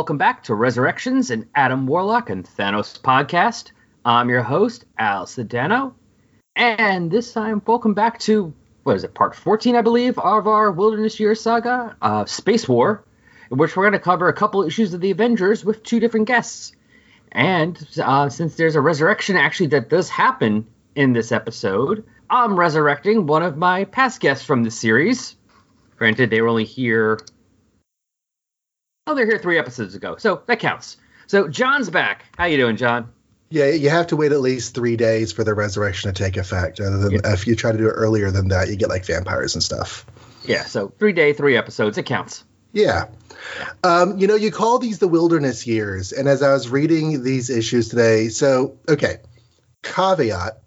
Welcome back to Resurrections and Adam Warlock and Thanos podcast. I'm your host, Al Sedano. And this time, welcome back to, what is it, part 14, I believe, of our Wilderness Year saga, uh, Space War, in which we're going to cover a couple issues of the Avengers with two different guests. And uh, since there's a resurrection actually that does happen in this episode, I'm resurrecting one of my past guests from the series. Granted, they were only here Oh, they're here three episodes ago, so that counts. So John's back. How you doing, John? Yeah, you have to wait at least three days for the resurrection to take effect. Other than yeah. if you try to do it earlier than that, you get like vampires and stuff. Yeah, so three day, three episodes. It counts. Yeah. Um, you know, you call these the wilderness years, and as I was reading these issues today, so okay, caveat: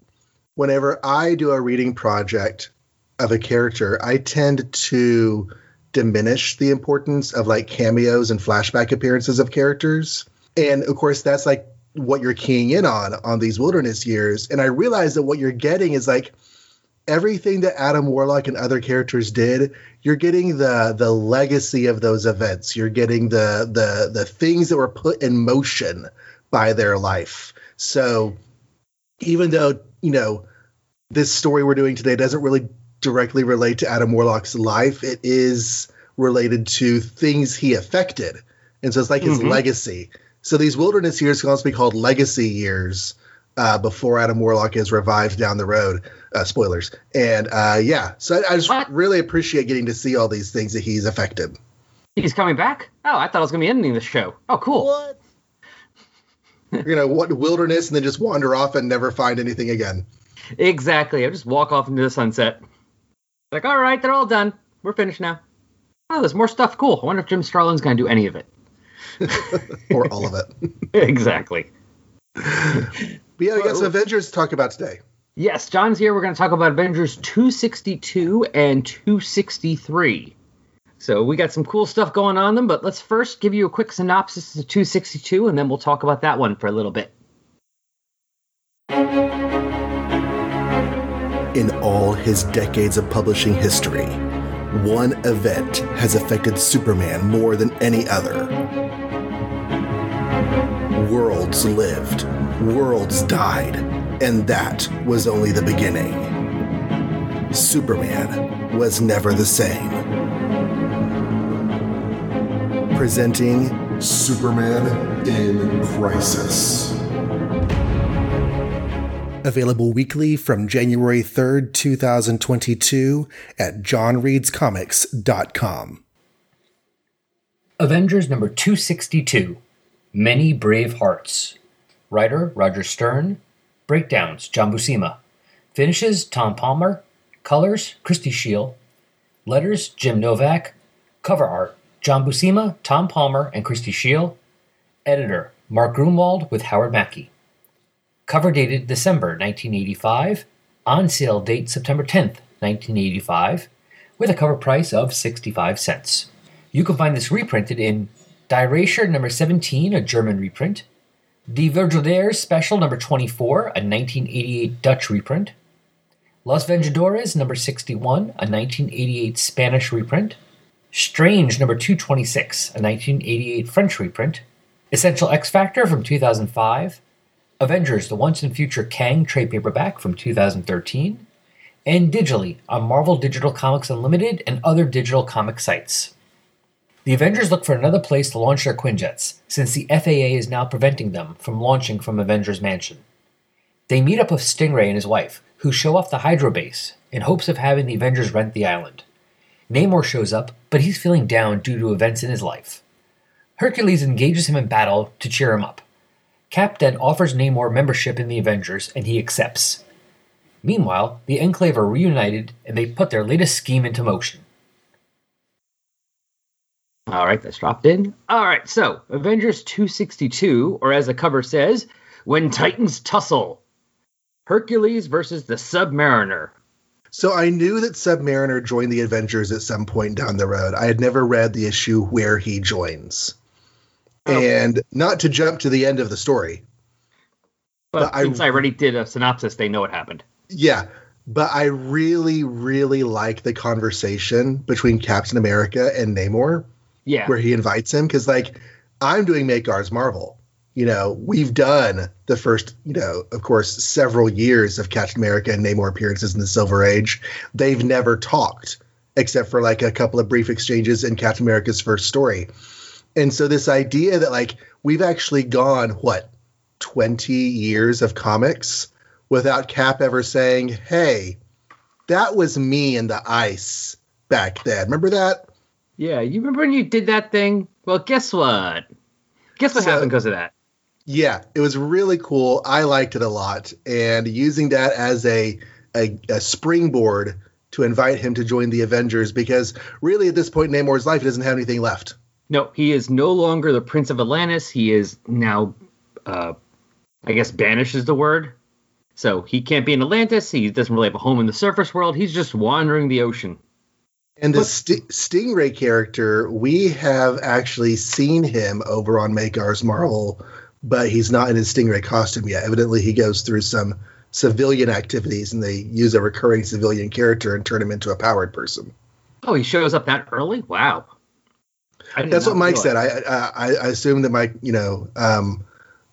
whenever I do a reading project of a character, I tend to diminish the importance of like cameos and flashback appearances of characters. And of course, that's like what you're keying in on on these wilderness years. And I realize that what you're getting is like everything that Adam Warlock and other characters did, you're getting the the legacy of those events. You're getting the the the things that were put in motion by their life. So even though, you know, this story we're doing today doesn't really directly relate to Adam Warlock's life. It is related to things he affected. And so it's like his mm-hmm. legacy. So these wilderness years can also be called legacy years uh, before Adam Warlock is revived down the road. Uh, spoilers. And uh, yeah, so I, I just what? really appreciate getting to see all these things that he's affected. He's coming back? Oh, I thought I was going to be ending the show. Oh, cool. What? you know, what wilderness and then just wander off and never find anything again. Exactly. I just walk off into the sunset. Like, all right, they're all done. We're finished now. Oh, there's more stuff. Cool. I wonder if Jim Starlin's going to do any of it. or all of it. exactly. But yeah, we got some Avengers to talk about today. Yes, John's here. We're going to talk about Avengers 262 and 263. So we got some cool stuff going on them, but let's first give you a quick synopsis of 262, and then we'll talk about that one for a little bit. In all his decades of publishing history, one event has affected Superman more than any other. Worlds lived, worlds died, and that was only the beginning. Superman was never the same. Presenting Superman in Crisis. Available weekly from January 3rd, 2022 at johnreadscomics.com. Avengers number 262 Many Brave Hearts. Writer Roger Stern. Breakdowns John Buscema. Finishes Tom Palmer. Colors Christy Scheele. Letters Jim Novak. Cover art John Buscema, Tom Palmer, and Christy Scheele. Editor Mark Gruenwald with Howard Mackie. Cover dated December 1985. On sale date September 10th, 1985, with a cover price of 65 cents. You can find this reprinted in Die Rache number 17, a German reprint, Die Vergelders Special number 24, a 1988 Dutch reprint, Los Vengadores number 61, a 1988 Spanish reprint, Strange number 226, a 1988 French reprint, Essential X Factor from 2005, Avengers The Once and Future Kang trade paperback from 2013, and digitally on Marvel Digital Comics Unlimited and other digital comic sites. The Avengers look for another place to launch their Quinjets, since the FAA is now preventing them from launching from Avengers Mansion. They meet up with Stingray and his wife, who show off the Hydro Base in hopes of having the Avengers rent the island. Namor shows up, but he's feeling down due to events in his life. Hercules engages him in battle to cheer him up. Cap then offers Namor membership in the Avengers, and he accepts. Meanwhile, the Enclave are reunited and they put their latest scheme into motion. All right, that's dropped in. All right, so Avengers 262, or as the cover says, When Titans Tussle Hercules versus the Submariner. So I knew that Submariner joined the Avengers at some point down the road. I had never read the issue where he joins. Oh. And not to jump to the end of the story. But, but since I, I already did a synopsis, they know what happened. Yeah. But I really, really like the conversation between Captain America and Namor Yeah. where he invites him because like I'm doing Make Ours Marvel. You know, we've done the first, you know, of course, several years of Captain America and Namor appearances in the Silver Age. They've never talked except for like a couple of brief exchanges in Captain America's first story. And so this idea that like we've actually gone what 20 years of comics without Cap ever saying, "Hey, that was me in the ice back then." Remember that? Yeah. You remember when you did that thing? Well, guess what? Guess what So- happened because of that? Yeah, it was really cool. I liked it a lot, and using that as a, a a springboard to invite him to join the Avengers because really at this point in Namor's life he doesn't have anything left. No, he is no longer the Prince of Atlantis. He is now, uh, I guess, banished is the word. So he can't be in Atlantis. He doesn't really have a home in the surface world. He's just wandering the ocean. And the St- Stingray character, we have actually seen him over on Make Ours Marvel, but he's not in his Stingray costume yet. Evidently, he goes through some civilian activities, and they use a recurring civilian character and turn him into a powered person. Oh, he shows up that early? Wow. That's what Mike said. I, I I assume that Mike, you know, um,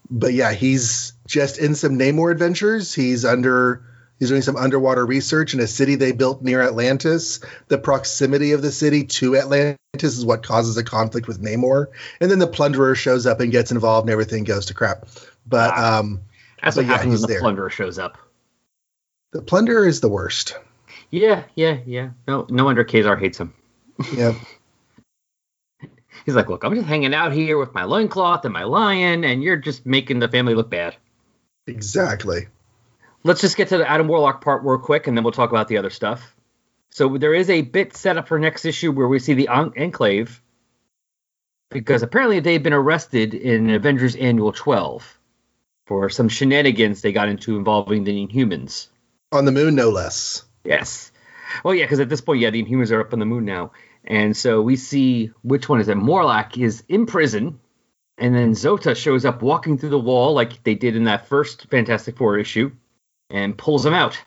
but yeah, he's just in some Namor adventures. He's under. He's doing some underwater research in a city they built near Atlantis. The proximity of the city to Atlantis is what causes a conflict with Namor. And then the Plunderer shows up and gets involved, and everything goes to crap. But um, That's but what yeah, happens when the there. Plunderer shows up. the Plunderer is the worst. Yeah, yeah, yeah. No, no wonder Ka-Zar hates him. Yeah, He's like, look, I'm just hanging out here with my loincloth and my lion, and you're just making the family look bad. exactly. Let's just get to the Adam Warlock part real quick, and then we'll talk about the other stuff. So there is a bit set up for next issue where we see the En- Enclave, because apparently they've been arrested in Avengers Annual 12 for some shenanigans they got into involving the Inhumans. On the moon, no less. Yes. Well, yeah, because at this point, yeah, the Inhumans are up on the moon now, and so we see which one is it? Morlak is in prison, and then Zota shows up walking through the wall like they did in that first Fantastic Four issue, and pulls him out.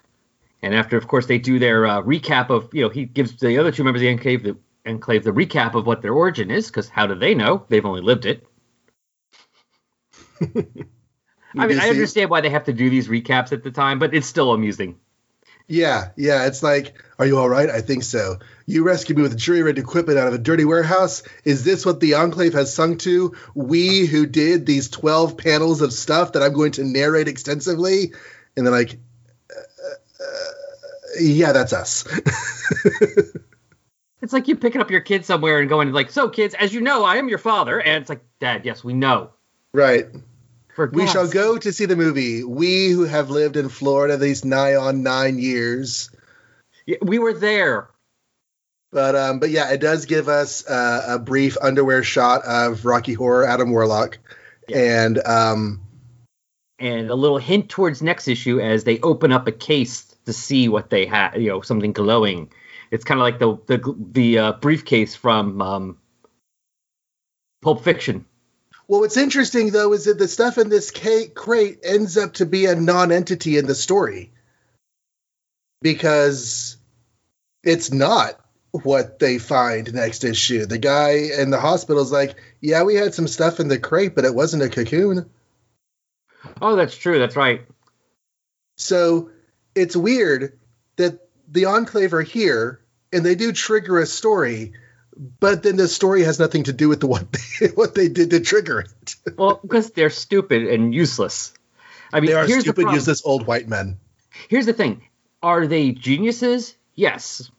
And after, of course, they do their uh, recap of, you know, he gives the other two members of the Enclave the, Enclave the recap of what their origin is, because how do they know? They've only lived it. I mean, I understand why they have to do these recaps at the time, but it's still amusing. Yeah, yeah. It's like, are you all right? I think so. You rescued me with jury rigged equipment out of a dirty warehouse. Is this what the Enclave has sung to? We who did these twelve panels of stuff that I'm going to narrate extensively, and they're like, uh, uh, yeah, that's us. It's like you picking up your kid somewhere and going like, "So, kids, as you know, I am your father," and it's like, "Dad, yes, we know." right. For We shall go to see the movie. We who have lived in Florida these nigh on nine years. Yeah, we were there. But um, but yeah, it does give us uh, a brief underwear shot of Rocky Horror Adam Warlock, and um, and a little hint towards next issue as they open up a case to see what they have, you know, something glowing. It's kind of like the the the uh, briefcase from um, Pulp Fiction. Well, what's interesting though is that the stuff in this crate ends up to be a non-entity in the story because it's not what they find next issue. The guy in the hospital's like, "Yeah, we had some stuff in the crate, but it wasn't a cocoon." Oh, that's true. That's right. So it's weird that the Enclave are here and they do trigger a story, but then the story has nothing to do with the, what they, what they did to trigger it. Well, because they're stupid and useless. I mean, They are here's the stupid, useless old white men. Here's the thing: Are they geniuses? Yes.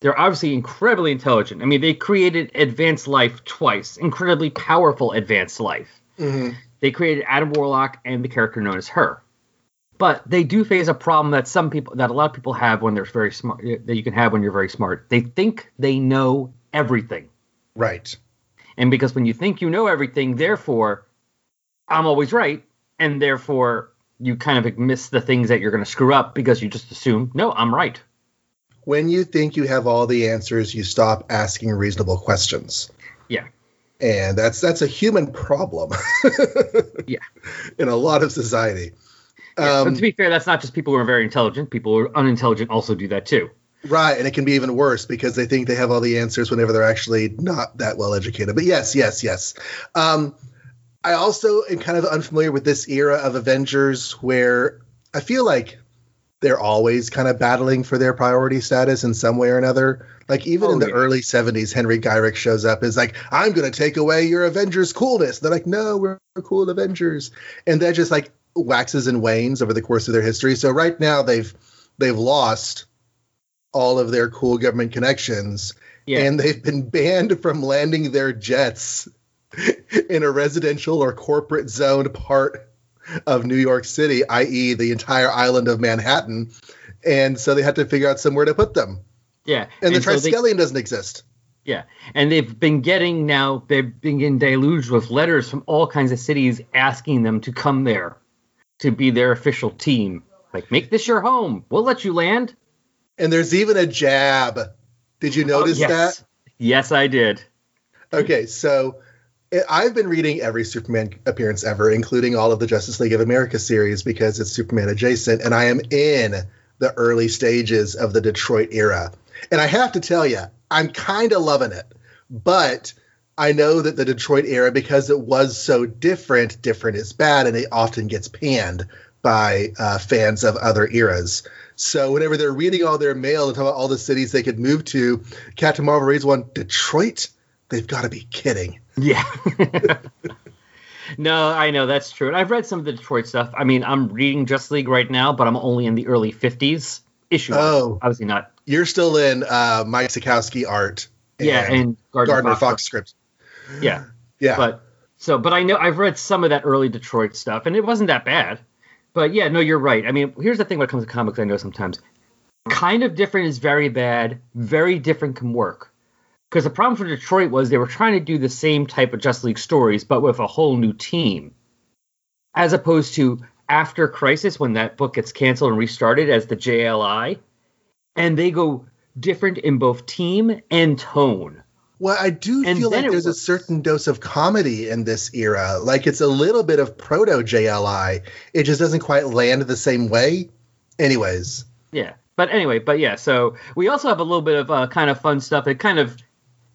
They're obviously incredibly intelligent. I mean, they created advanced life twice, incredibly powerful advanced life. Mhm. They created Adam Warlock and the character known as her. But they do face a problem that some people, that a lot of people have when they're very smart, that you can have when you're very smart. They think they know everything. Right. And because when you think you know everything, therefore, I'm always right. And therefore, you kind of miss the things that you're going to screw up because you just assume, no, I'm right. When you think you have all the answers, you stop asking reasonable questions. Yeah. And that's that's a human problem. Yeah. In a lot of society. Yeah, Um, but to be fair, that's not just people who are very intelligent. People who are unintelligent also do that too. Right, and it can be even worse because they think they have all the answers whenever they're actually not that well educated. But yes, yes, yes. Um, I also am kind of unfamiliar with this era of Avengers where I feel like they're always kind of battling for their priority status in some way or another. Like even Oh, in the yeah. early 70s, Henry Gyrich shows up is like, I'm going to take away your Avengers coolness. They're like, no, we're cool Avengers. And that just like waxes and wanes over the course of their history. So right now they've they've lost all of their cool government connections Yeah. and they've been banned from landing their jets in a residential or corporate zoned part of New York City, i.e., the entire island of Manhattan. And so they had to figure out somewhere to put them. yeah. And, the so they- Triskelion doesn't exist. Yeah, and they've been getting now. They've been getting deluged with letters from all kinds of cities asking them to come there to be their official team. Like, make this your home. We'll let you land. And there's even a jab. Did you notice Oh, yes. that? Yes, I did. Okay, so I- I've been reading every Superman appearance ever, including all of the Justice League of America series because it's Superman adjacent, and I am in the early stages of the Detroit era. And I have to tell you, I'm kind of loving it, but I know that the Detroit era, because it was so different, different is bad, and it often gets panned by uh, fans of other eras. So whenever they're reading all their mail and talking about all the cities they could move to, Captain Marvel reads one, Detroit? They've got to be kidding. Yeah. no, I know that's true. And I've read some of the Detroit stuff. I mean, I'm reading Just League right now, but I'm only in the early 50s issue. Oh. obviously not. You're still in uh, Mike Sekowsky art. Yeah, and Gardner, Gardner Fox. Fox script. Yeah, Yeah. but so, but I know I've read some of that early Detroit stuff, and it wasn't that bad. But yeah, no, you're right. I mean, here's the thing when it comes to comics. I know sometimes kind of different is very bad. Very different can work. Because the problem for Detroit was they were trying to do the same type of Just League stories, but with a whole new team, as opposed to after Crisis when that book gets canceled and restarted as the JLI, and they go different in both team and tone. Well, I do And feel like there's a certain dose of comedy in this era. Like it's a little bit of proto JLI. It just doesn't quite land the same way. Anyways, Yeah. But anyway, but yeah, so we also have a little bit of uh, kind of fun stuff. It kind of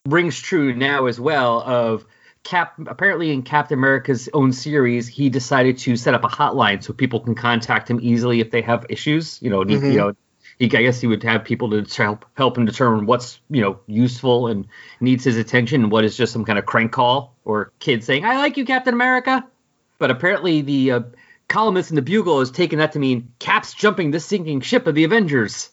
rings true now as well of Cap apparently in Captain America's own series, he decided to set up a hotline so people can contact him easily if they have issues, you know, Mhm. you know, he, I guess he would have people to help help him determine what's, you know, useful and needs his attention and what is just some kind of crank call or kid saying, "I like you, Captain America." But apparently the uh, columnist in the Bugle has taken that to mean Cap's jumping the sinking ship of the Avengers.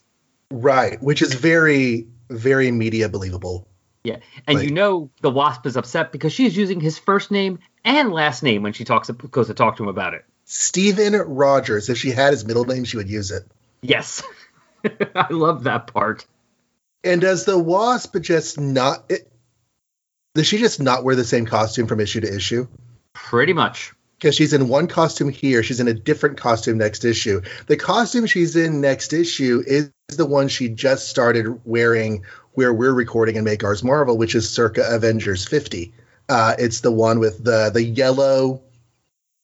right, which is very, very media believable. Yeah, and Like- you know the Wasp is upset because she's using his first name and last name when she talks goes to talk to him about it. Stephen Rogers, if she had his middle name, she would use it. Yes, I love that part. And does the Wasp just not? It, does she just not wear the same costume from issue to issue? Pretty much. because she's in one costume here, she's in a different costume next issue. The costume she's in next issue is the one she just started wearing where we're recording and make ours Marvel, which is circa Avengers 50. Uh, it's the one with the the yellow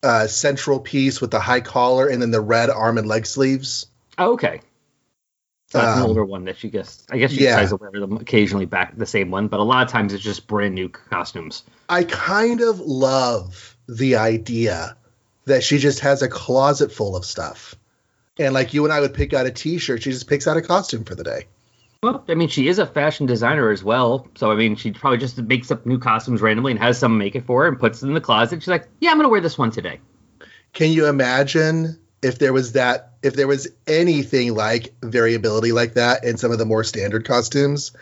uh, central piece with the high collar and then the red arm and leg sleeves. Oh, okay. That's an Um, older one that she gets. I guess she yeah. tries to wear them occasionally back the same one, but a lot of times it's just brand new costumes. I kind of love the idea that she just has a closet full of stuff. And like you and I would pick out a t-shirt, she just picks out a costume for the day. Well, I mean, she is a fashion designer as well, so I mean, she probably just makes up new costumes randomly and has someone make it for her and puts it in the closet. She's like, "Yeah, I'm gonna wear this one today." Can you imagine if there was that if there was anything like variability like that in some of the more standard costumes?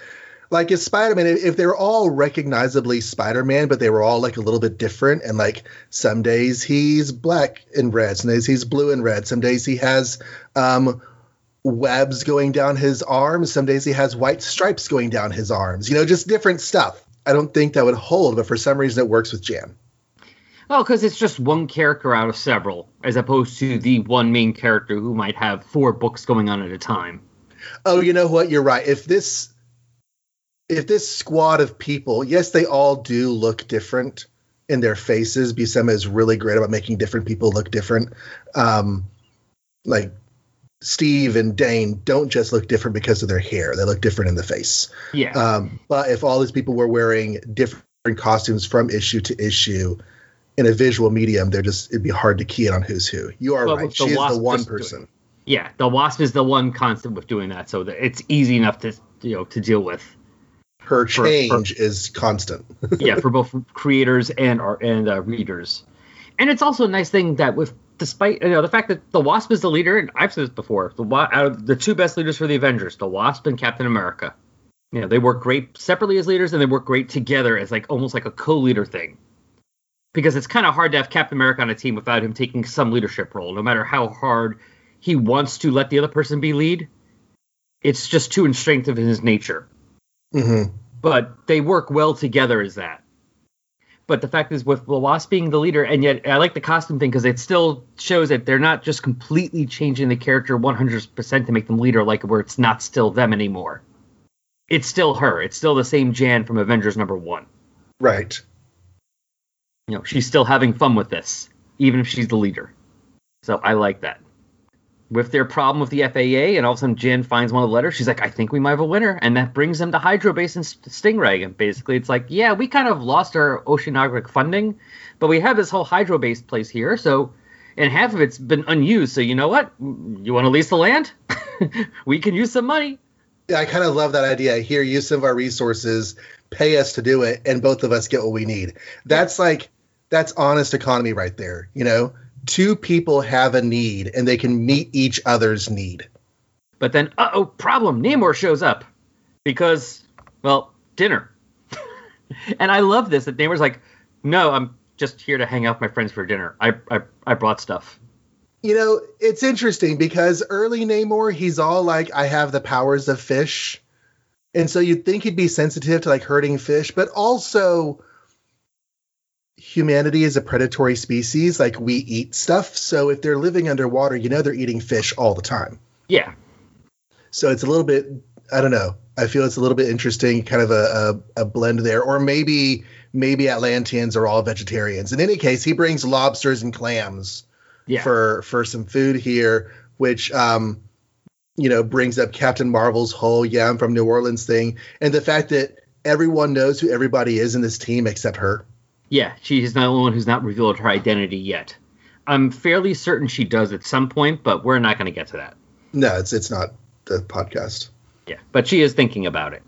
Like if Spider-Man, if they were all recognizably Spider-Man, but they were all like a little bit different, and like some days he's black and red, some days he's blue and red, some days he has um, webs going down his arms, some days he has white stripes going down his arms. You know, just different stuff. I don't think that would hold, but for some reason it works with Jan. Well, because it's just one character out of several, as opposed to the one main character who might have four books going on at a time. Oh, you know what? You're right. If this if this squad of people, yes, they all do look different in their faces. Buscema is really great about making different people look different. Um, like Steve and Dane don't just look different because of their hair; they look different in the face. Yeah. Um, but if all these people were wearing different costumes from issue to issue in a visual medium, they're just it'd be hard to key in on who's who. You are right; the she is the one just doing- person. yeah. The Wasp is the one constant with doing that, so that it's easy enough to you know to deal with. Her for- change is constant. yeah, for both creators and our and uh, readers. And it's also a nice thing that with despite you know the fact that the Wasp is the leader, and I've said this before, the out of the two best leaders for the Avengers, the Wasp and Captain America. You know, they work great separately as leaders, and they work great together as like almost like a co-leader thing. Because it's kind of hard to have Captain America on a team without him taking some leadership role, no matter how hard he wants to let the other person be lead. It's just too instinctive in his nature hmm but they work well together as that. But the fact is, with the Wasp being the leader, and yet I like the costume thing because it still shows that they're not just completely changing the character 100% to make them leader, like where it's not still them anymore. It's still her. It's still the same Jan from Avengers number one. Right. You know, she's still having fun with this, even if she's the leader. So I like that. With their problem with the FAA, and all of a sudden Jan finds one of the letters, she's like, I think we might have a winner. And that brings them to Hydro Base and Stingray. And basically, it's like, yeah, we kind of lost our oceanographic funding, but we have this whole Hydro Base place here. So, and half of it's been unused. So, you know what? You want to lease the land? we can use some money. Yeah, I kind of love that idea. Here, use some of our resources, pay us to do it, and both of us get what we need. That's like that's honest economy right there. You know, two people have a need and they can meet each other's need. But then, uh oh, problem. Namor shows up because, well, dinner. and I love this that Namor's like, no, I'm just here to hang out with my friends for dinner. I, I, I brought stuff. You know, it's interesting because early Namor, he's all like, I have the powers of fish. And so you'd think he'd be sensitive to like hurting fish, but also humanity is a predatory species. Like we eat stuff. So if they're living underwater, you know they're eating fish all the time. Yeah. So it's a little bit, I don't know. I feel it's a little bit interesting, kind of a, a, a blend there. Or maybe maybe Atlanteans are all vegetarians. In any case, he brings lobsters and clams Yeah. for for some food here, which um, you know brings up Captain Marvel's whole "yeah, I'm from New Orleans" thing, and the fact that everyone knows who everybody is in this team except her. Yeah. She's the only one who's not revealed her identity yet. I'm fairly certain she does at some point, but we're not going to get to that. No, it's it's not the podcast. Yeah, but she is thinking about it.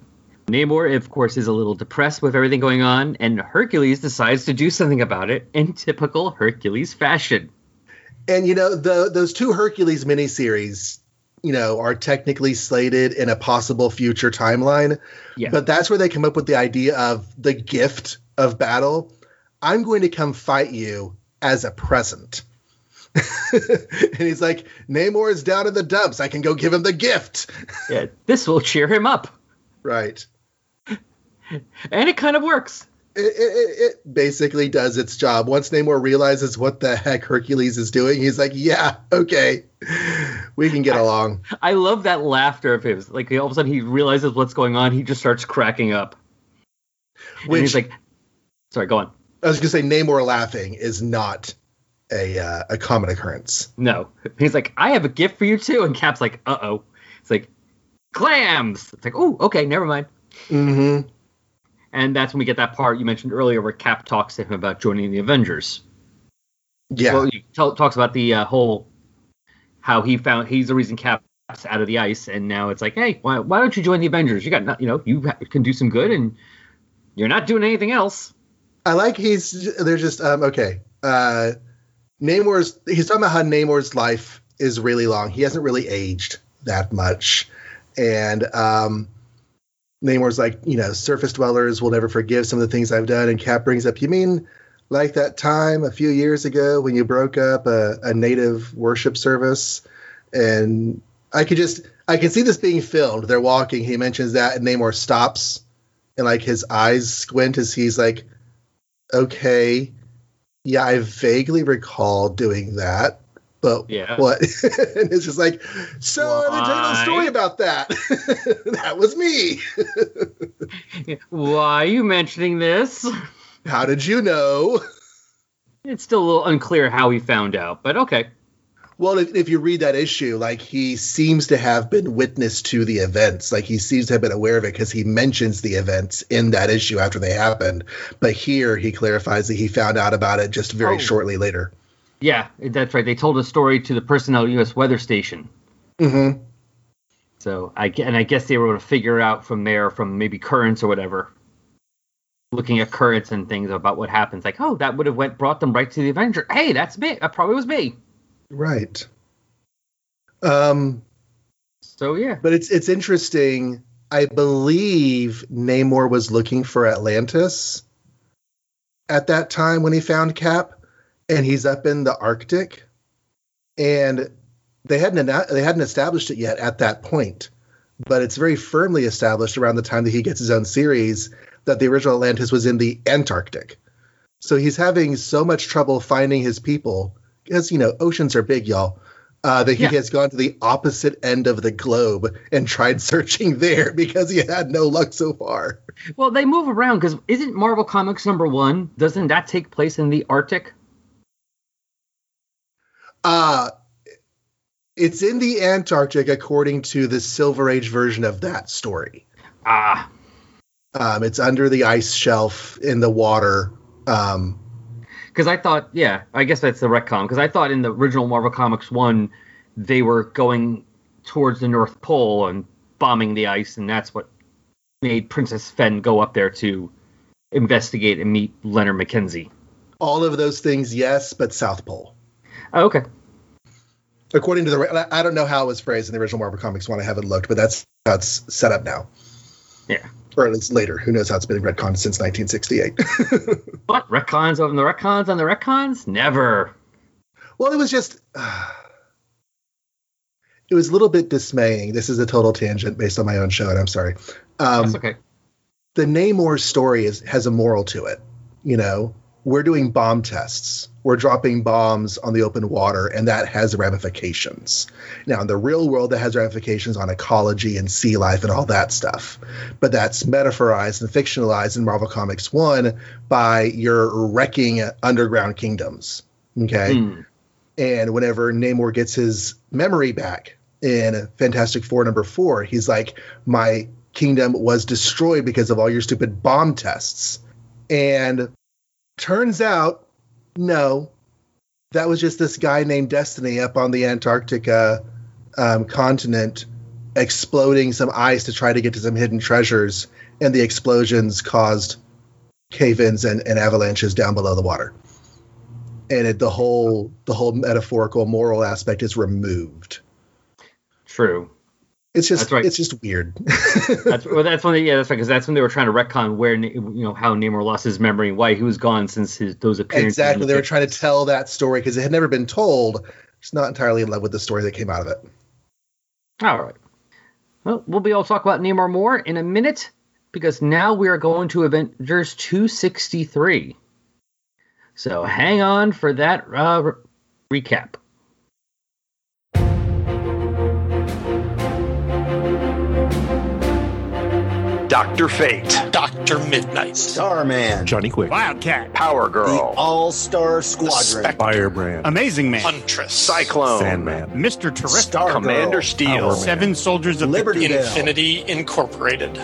Namor, of course, is a little depressed with everything going on, and Hercules decides to do something about it in typical Hercules fashion. And you know the those two Hercules miniseries, you know, are technically slated in a possible future timeline. Yeah. But that's where they come up with the idea of the gift of battle. I'm going to come fight you as a present. and he's like, Namor is down in the dumps. I can go give him the gift. Yeah, this will cheer him up, right. and it kind of works. It, it, it- basically does its job. Once Namor realizes what the heck Hercules is doing, he's like, yeah, okay, we can get along. I love that laughter of his. Like all of a sudden he realizes what's going on, he just starts cracking up. and Which he's like, "Sorry, go on." I was going to say, Namor laughing is not a uh, a common occurrence. No, he's like, "I have a gift for you too," and Cap's like, "Uh oh." It's like clams. It's like, "Oh, okay, never mind." Mm-hmm. And that's when we get that part you mentioned earlier where Cap talks to him about joining the Avengers. Yeah. Well, he t- talks about the uh, whole how he found he's the reason Cap's out of the ice, and now it's like, hey, why, why don't you join the Avengers? You got, not, you know, you ha- can do some good, and you're not doing anything else. I like he's they're just um okay. Uh Namor's he's talking about how Namor's life is really long. He hasn't really aged that much. And um Namor's like, you know, surface dwellers will never forgive some of the things I've done. And Cap brings up, you mean like that time a few years ago when you broke up a, a native worship service? And I could just I can see this being filmed. They're walking, he mentions that, and Namor stops and like his eyes squint as he's like, okay, yeah, I vaguely recall doing that, but Yeah. what? and it's just like, so let me tell you a story about that. that was me. Why are you mentioning this? How did you know? It's still a little unclear how he found out, but okay. Well, if, if you read that issue, like he seems to have been witness to the events. Like he seems to have been aware of it because he mentions the events in that issue after they happened. But here he clarifies that he found out about it just very Oh. shortly later. Yeah, that's right. They told a story to the personnel U.S. weather station. Mm-hmm. So I and I guess they were able to figure out from there, from maybe currents or whatever, looking at currents and things about what happens. Like, oh, that would have went brought them right to the Avenger. Hey, that's me. That probably was me. Right. Um, So yeah, but it's it's interesting. I believe Namor was looking for Atlantis at that time when he found Cap, and he's up in the Arctic, and they hadn't they hadn't established it yet at that point, but it's very firmly established around the time that he gets his own series that the original Atlantis was in the Antarctic. So he's having so much trouble finding his people because you know oceans are big, y'all. Uh, that he Yeah. has gone to the opposite end of the globe and tried searching there because he had no luck so far. well they move around because isn't Marvel Comics number one? Doesn't that take place in the Arctic? Uh it's in the Antarctic according to the Silver Age version of that story. Ah, Um, it's under the ice shelf in the water. Um, because I thought, yeah, I guess that's the retcon. Because I thought in the original Marvel Comics one, they were going towards the North Pole and bombing the ice, and that's what made Princess Fen go up there to investigate and meet Leonard McKenzie. all of those things, yes, but South Pole. Oh, okay, According to the, I don't know how it was phrased in the original Marvel Comics one. I haven't looked, but that's how it's set up now, yeah. or at least later. Who knows how it's been retconned since 1968? But retcons on the retcons on the retcons? Never. Well, it was just. it was a little bit dismaying. This is a total tangent based on my own show, and I'm sorry. Um, That's okay. the Namor story is, has a moral to it. You know, we're doing bomb tests. We're dropping bombs on the open water, and that has ramifications. Now, in the real world, that has ramifications on ecology and sea life and all that stuff. But that's metaphorized and fictionalized in Marvel Comics 1 by your wrecking underground kingdoms. Okay. Hmm. And whenever Namor gets his memory back in Fantastic Four number four, he's like, My kingdom was destroyed because of all your stupid bomb tests. And turns out, no, that was just this guy named Destiny up on the Antarctica um, continent exploding some ice to try to get to some hidden treasures. And the explosions caused cave ins and, and avalanches down below the water and it, the whole the whole metaphorical moral aspect is removed. True. It's just right. it's just weird. That's well. That's when. They, yeah, that's right. Because that's when they were trying to retcon where you know how Namor lost his memory and why he was gone since his those appearances. exactly. They the were trying to tell that story because it had never been told. Just not entirely in love with the story that came out of it. All right. Well, we'll be able to talk about Namor more in a minute because now we are going to Avengers 263. So hang on for that uh, re- recap. Dr. Fate, Dr. Midnight, Starman, Johnny Quick, Wildcat, Power Girl, All-Star Squadron, Spectre, Firebrand, Amazing Man, Huntress, Cyclone, Sandman, Mr. Terrific, Stargirl, Commander Steel. Power Man. Seven Soldiers of Liberty Bell, Infinity Incorporated.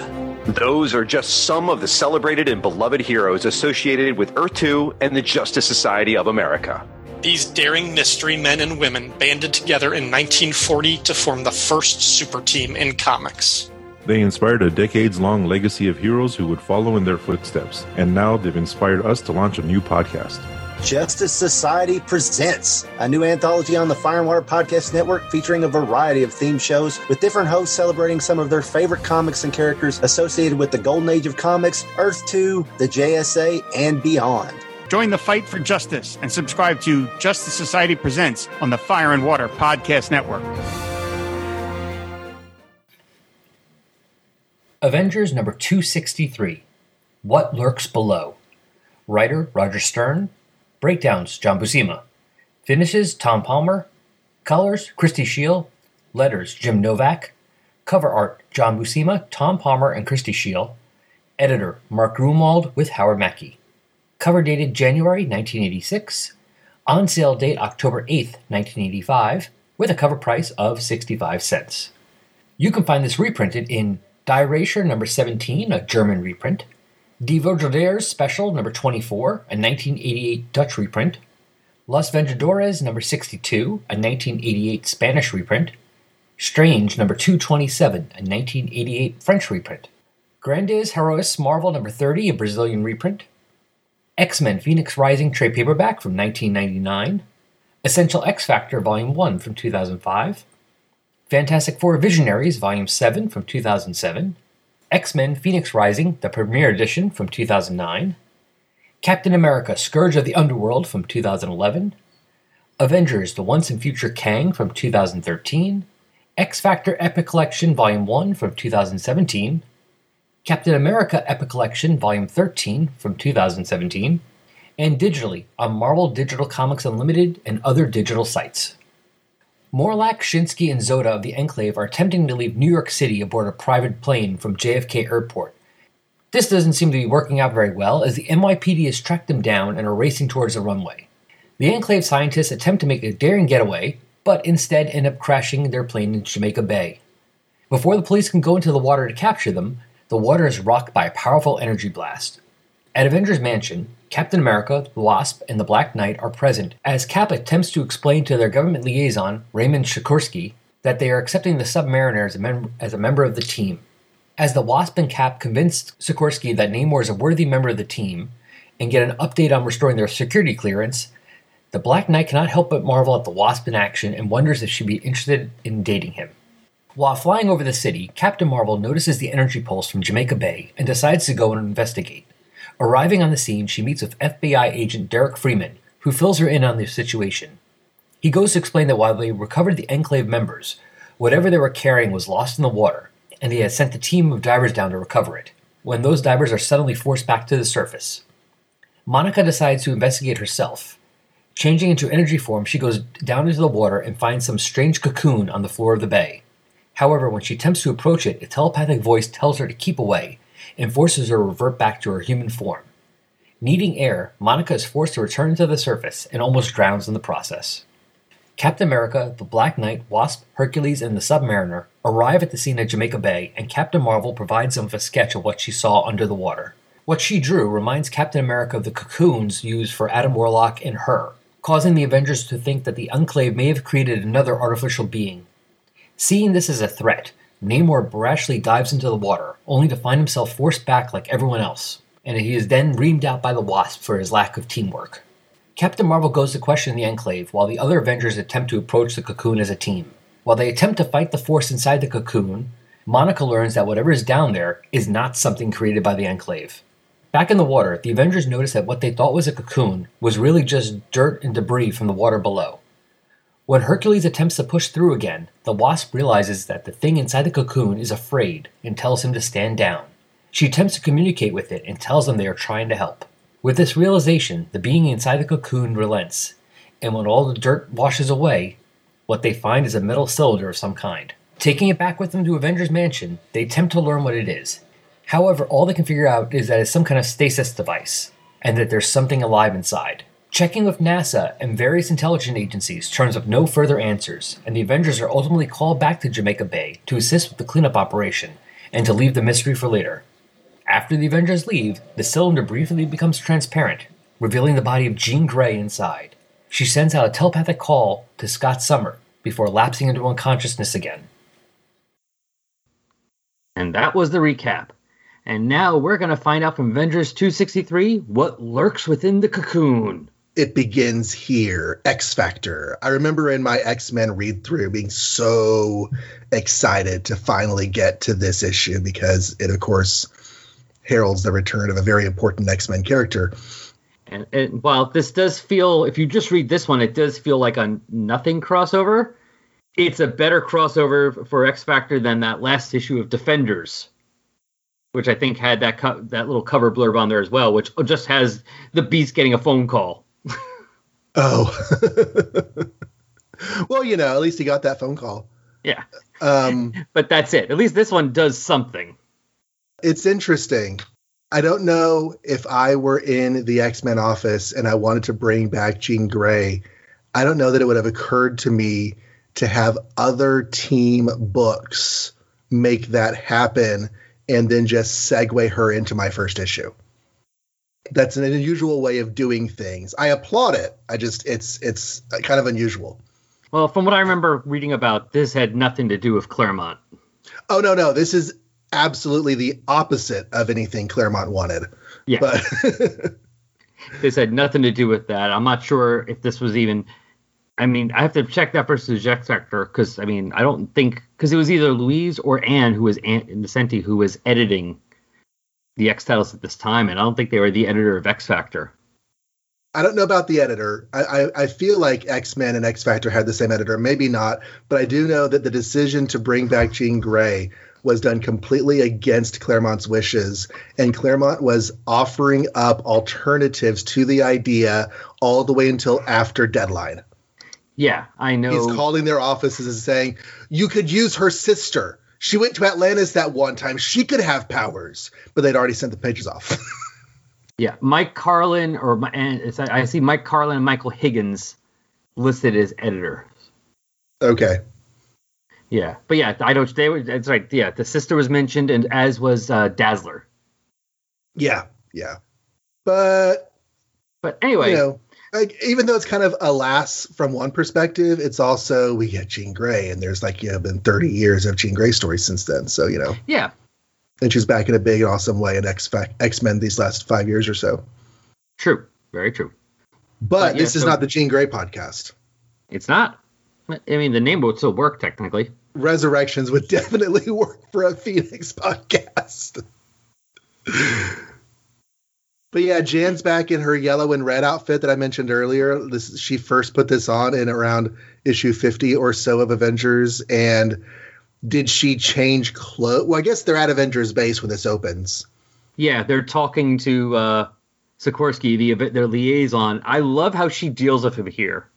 Those are just some of the celebrated and beloved heroes associated with Earth 2 and the Justice Society of America. These daring mystery men and women banded together in 1940 to form the first super team in comics. They inspired a decades long legacy of heroes who would follow in their footsteps, and now they've inspired us to launch a new podcast. Justice Society presents a new anthology on the Fire and Water Podcast Network featuring a variety of theme shows with different hosts celebrating some of their favorite comics and characters associated with the Golden Age of Comics, Earth 2, the JSA, and beyond. Join the fight for justice and subscribe to Justice Society Presents on the Fire and Water Podcast Network. Avengers number 263 What Lurks Below. Writer Roger Stern. Breakdowns John Buscema. Finishes Tom Palmer. Colors Christy Scheele. Letters Jim Novak. Cover art John Buscema, Tom Palmer, and Christy Scheele. Editor Mark Gruenwald with Howard Mackie. Cover dated January 1986. On sale date October 8th, 1985, with a cover price of 65 cents. You can find this reprinted in Die Reicher number 17, a German reprint, Die Vogeliers Special number 24, a 1988 Dutch reprint, Los Vengadores number 62, a 1988 Spanish reprint, Strange number 227, a 1988 French reprint, Grandes Heroes Marvel number 30, a Brazilian reprint, X Men Phoenix Rising trade paperback from 1999, Essential X Factor Volume 1 from 2005, Fantastic Four Visionaries Volume 7 from 2007, X Men Phoenix Rising, the premiere edition from 2009, Captain America Scourge of the Underworld from 2011, Avengers The Once and Future Kang from 2013, X Factor Epic Collection Volume 1 from 2017, Captain America Epic Collection Volume 13 from 2017, and digitally on Marvel Digital Comics Unlimited and other digital sites. Morlak, Shinski, and Zota of the Enclave are attempting to leave New York City aboard a private plane from JFK Airport. This doesn't seem to be working out very well as the NYPD has tracked them down and are racing towards the runway. The Enclave scientists attempt to make a daring getaway, but instead end up crashing their plane in Jamaica Bay. Before the police can go into the water to capture them, the water is rocked by a powerful energy blast. At Avengers Mansion, Captain America, the Wasp, and the Black Knight are present as Cap attempts to explain to their government liaison, Raymond Sikorsky, that they are accepting the Submariner as a, mem- as a member of the team. As the Wasp and Cap convince Sikorsky that Namor is a worthy member of the team and get an update on restoring their security clearance, the Black Knight cannot help but marvel at the Wasp in action and wonders if she'd be interested in dating him. While flying over the city, Captain Marvel notices the energy pulse from Jamaica Bay and decides to go and investigate. Arriving on the scene, she meets with FBI agent Derek Freeman, who fills her in on the situation. He goes to explain that while they recovered the Enclave members, whatever they were carrying was lost in the water, and he had sent a team of divers down to recover it, when those divers are suddenly forced back to the surface. Monica decides to investigate herself. Changing into energy form, she goes down into the water and finds some strange cocoon on the floor of the bay. However, when she attempts to approach it, a telepathic voice tells her to keep away and forces her to revert back to her human form. Needing air, Monica is forced to return to the surface and almost drowns in the process. Captain America, the Black Knight, Wasp, Hercules, and the Submariner arrive at the scene at Jamaica Bay, and Captain Marvel provides them with a sketch of what she saw under the water. What she drew reminds Captain America of the cocoons used for Adam Warlock and her, causing the Avengers to think that the Enclave may have created another artificial being. Seeing this as a threat, Namor brashly dives into the water, only to find himself forced back like everyone else, and he is then reamed out by the Wasp for his lack of teamwork. Captain Marvel goes to question the Enclave while the other Avengers attempt to approach the cocoon as a team. While they attempt to fight the force inside the cocoon, Monica learns that whatever is down there is not something created by the Enclave. Back in the water, the Avengers notice that what they thought was a cocoon was really just dirt and debris from the water below. When Hercules attempts to push through again, the wasp realizes that the thing inside the cocoon is afraid and tells him to stand down. She attempts to communicate with it and tells them they are trying to help. With this realization, the being inside the cocoon relents, and when all the dirt washes away, what they find is a metal cylinder of some kind. Taking it back with them to Avengers Mansion, they attempt to learn what it is. However, all they can figure out is that it's some kind of stasis device, and that there's something alive inside. Checking with NASA and various intelligence agencies turns up no further answers, and the Avengers are ultimately called back to Jamaica Bay to assist with the cleanup operation and to leave the mystery for later. After the Avengers leave, the cylinder briefly becomes transparent, revealing the body of Jean Grey inside. She sends out a telepathic call to Scott Summer before lapsing into unconsciousness again. And that was the recap. And now we're going to find out from Avengers 263 what lurks within the cocoon. It begins here. X Factor. I remember in my X Men read through being so excited to finally get to this issue because it, of course, heralds the return of a very important X Men character. And, and while this does feel, if you just read this one, it does feel like a nothing crossover. It's a better crossover for X Factor than that last issue of Defenders which I think had that co- that little cover blurb on there as well, which just has the Beast getting a phone call. Oh, well, you know, at least he got that phone call. Yeah, um, but that's it. At least this one does something. It's interesting. I don't know if I were in the X Men office and I wanted to bring back Jean Grey. I don't know that it would have occurred to me to have other team books make that happen and then just segue her into my first issue. That's an unusual way of doing things. I applaud it. I just it's it's kind of unusual. Well, from what I remember reading about, this had nothing to do with Claremont. Oh no, no, this is absolutely the opposite of anything Claremont wanted. Yeah. But this had nothing to do with that. I'm not sure if this was even. I mean, I have to check that versus X Factor because I mean, I don't think because it was either Louise or Ann who was Ann Nocenti who was editing the X titles at this time, and I don't think they were the editor of X Factor. I don't know about the editor. I, I, I feel like X Men and X Factor had the same editor, maybe not, but I do know that the decision to bring back Jean Grey was done completely against Claremont's wishes, and Claremont was offering up alternatives to the idea all the way until after deadline. Yeah, I know. He's calling their offices and saying, "You could use her sister. She went to Atlantis that one time. She could have powers." But they'd already sent the pages off. yeah, Mike Carlin or I see Mike Carlin and Michael Higgins listed as editor. Okay. Yeah, but yeah, I don't. They were. It's like Yeah, the sister was mentioned, and as was uh, Dazzler. Yeah, yeah, but but anyway, you know, like even though it's kind of alas from one perspective, it's also we get Jean Grey, and there's like you know been 30 years of Jean Grey stories since then. So you know, yeah, and she's back in a big awesome way in X X Men these last five years or so. True, very true. But, but this is so not the Jean Grey podcast. It's not. I mean, the name would still work technically. Resurrections would definitely work for a Phoenix podcast. But yeah, Jan's back in her yellow and red outfit that I mentioned earlier. This she first put this on in around issue 50 or so of Avengers and did she change clothes? Well, I guess they're at Avengers base when this opens. Yeah, they're talking to uh Sikorski, the their liaison. I love how she deals with him here.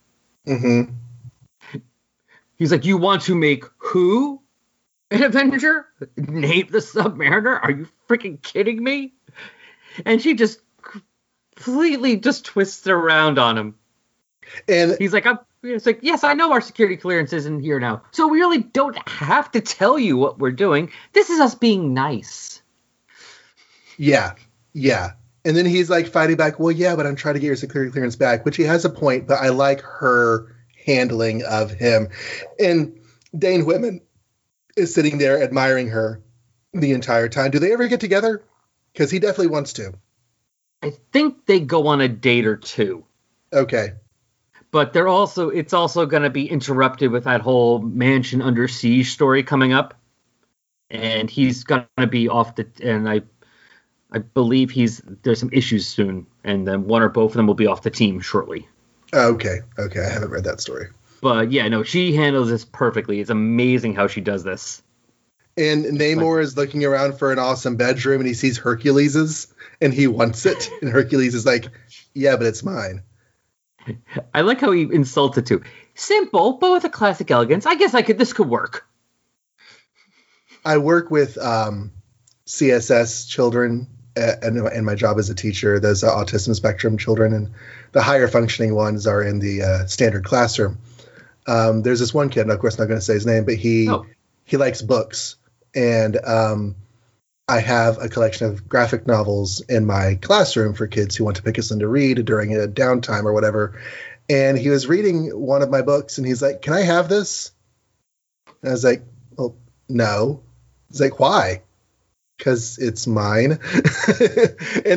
Mm-hmm. He's like, "You want to make who an Avenger? Namor the Submariner? Are you freaking kidding me?" And she just completely just twists around on him. And he's like, I'm, it's like, yes, I know our security clearance isn't here now. So we really don't have to tell you what we're doing. This is us being nice. Yeah. Yeah. And then he's like fighting back, well, yeah, but I'm trying to get your security clearance back, which he has a point, but I like her handling of him. And Dane Whitman is sitting there admiring her the entire time. Do they ever get together? Because he definitely wants to. I think they go on a date or two. Okay. But they're also it's also going to be interrupted with that whole mansion under siege story coming up, and he's going to be off the and I I believe he's there's some issues soon, and then one or both of them will be off the team shortly. Okay, okay, I haven't read that story. But yeah, no, she handles this perfectly. It's amazing how she does this. And Namor is looking around for an awesome bedroom, and he sees Hercules's and he wants it. And Hercules is like, yeah, but it's mine. I like how he insults it too. Simple, but with a classic elegance. I guess I could. This could work. I work with um, CSS children, and, and my job as a teacher. those uh, autism spectrum children, and the higher functioning ones are in the uh, standard classroom. Um, there's this one kid, and of course, I'm not going to say his name, but he oh. he likes books, and um, I have a collection of graphic novels in my classroom for kids who want to pick a son to read during a downtime or whatever. And he was reading one of my books and he's like, Can I have this? And I was like, Well, no. He's like, Why? Because it's mine. and